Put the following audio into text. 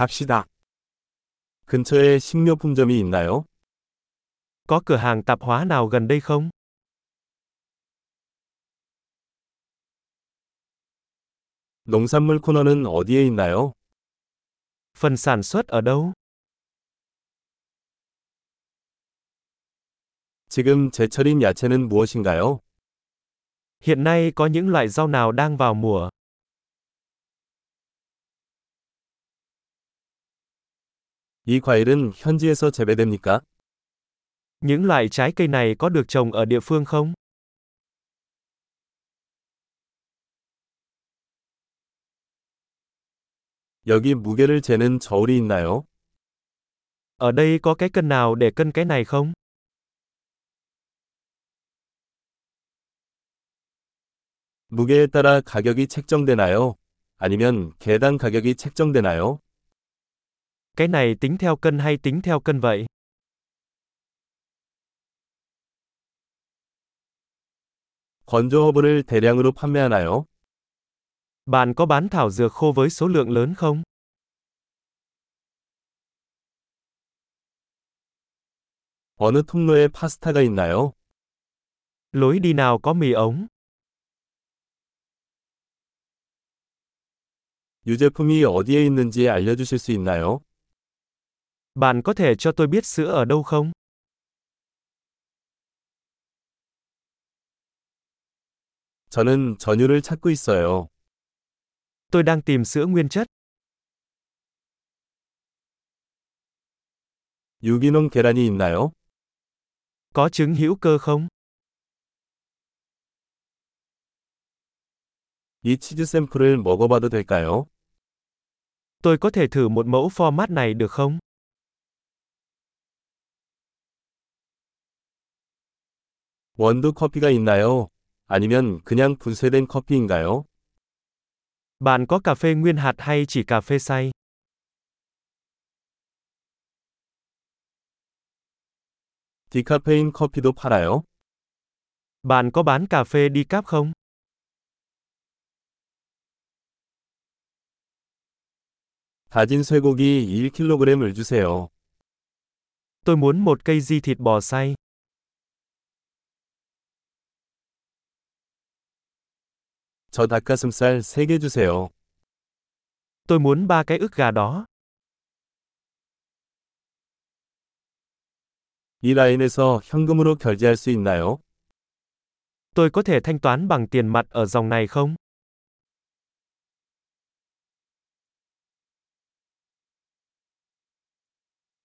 갑시다. 근처에 식료품점이 있나요? Có cửa hàng tạp hóa nào gần đây không? 농산물 코너는 어디에 있나요? Phần sản xuất ở đâu? 지금 제철인 야채는 무엇인가요? Hiện nay có những loại rau nào đang vào mùa? 이 과일은 현지에서 재배됩니까? Những loại trái cây này có được trồng ở địa phương không? 여기 무게를 재는 저울이 있나요? Ở đây có cái cân nào để cân cái này không? 무게에 따라 가격이 책정되나요? 아니면 개당 가격이 책정되나요? Cái này tính theo cân hay tính theo cân vậy? 건조 허브를 대량으로 판매하나요? Bạn có bán thảo dược khô với số lượng lớn không? 어느 통로에 파스타가 있나요? Lối đi nào có mì ống? 유제품이 어디에 있는지 알려주실 수 있나요? Bạn có thể cho tôi biết sữa ở đâu không? 저는 전유를 찾고 있어요. Tôi đang tìm sữa nguyên chất. 유기농 계란이 있나요? Có trứng hữu cơ không? 이 치즈 샘플을 먹어봐도 될까요? Tôi có thể thử một mẫu format này được không? 원두 커피가 있나요? 아니면 그냥 분쇄된 커피인가요? Bạn có cà phê nguyên hạt hay chỉ cà phê xay? 디카페인 커피도 팔아요? Bạn có bán cà phê decaf không? 다진 쇠고기 1kg을 주세요. Tôi muốn một cây di thịt bò xay. 저 닭가슴살 3개 주세요. Tôi muốn ba cái ức gà đó. 이 라인에서 현금으로 결제할 수 있나요? Tôi có thể thanh toán bằng tiền mặt ở dòng này không?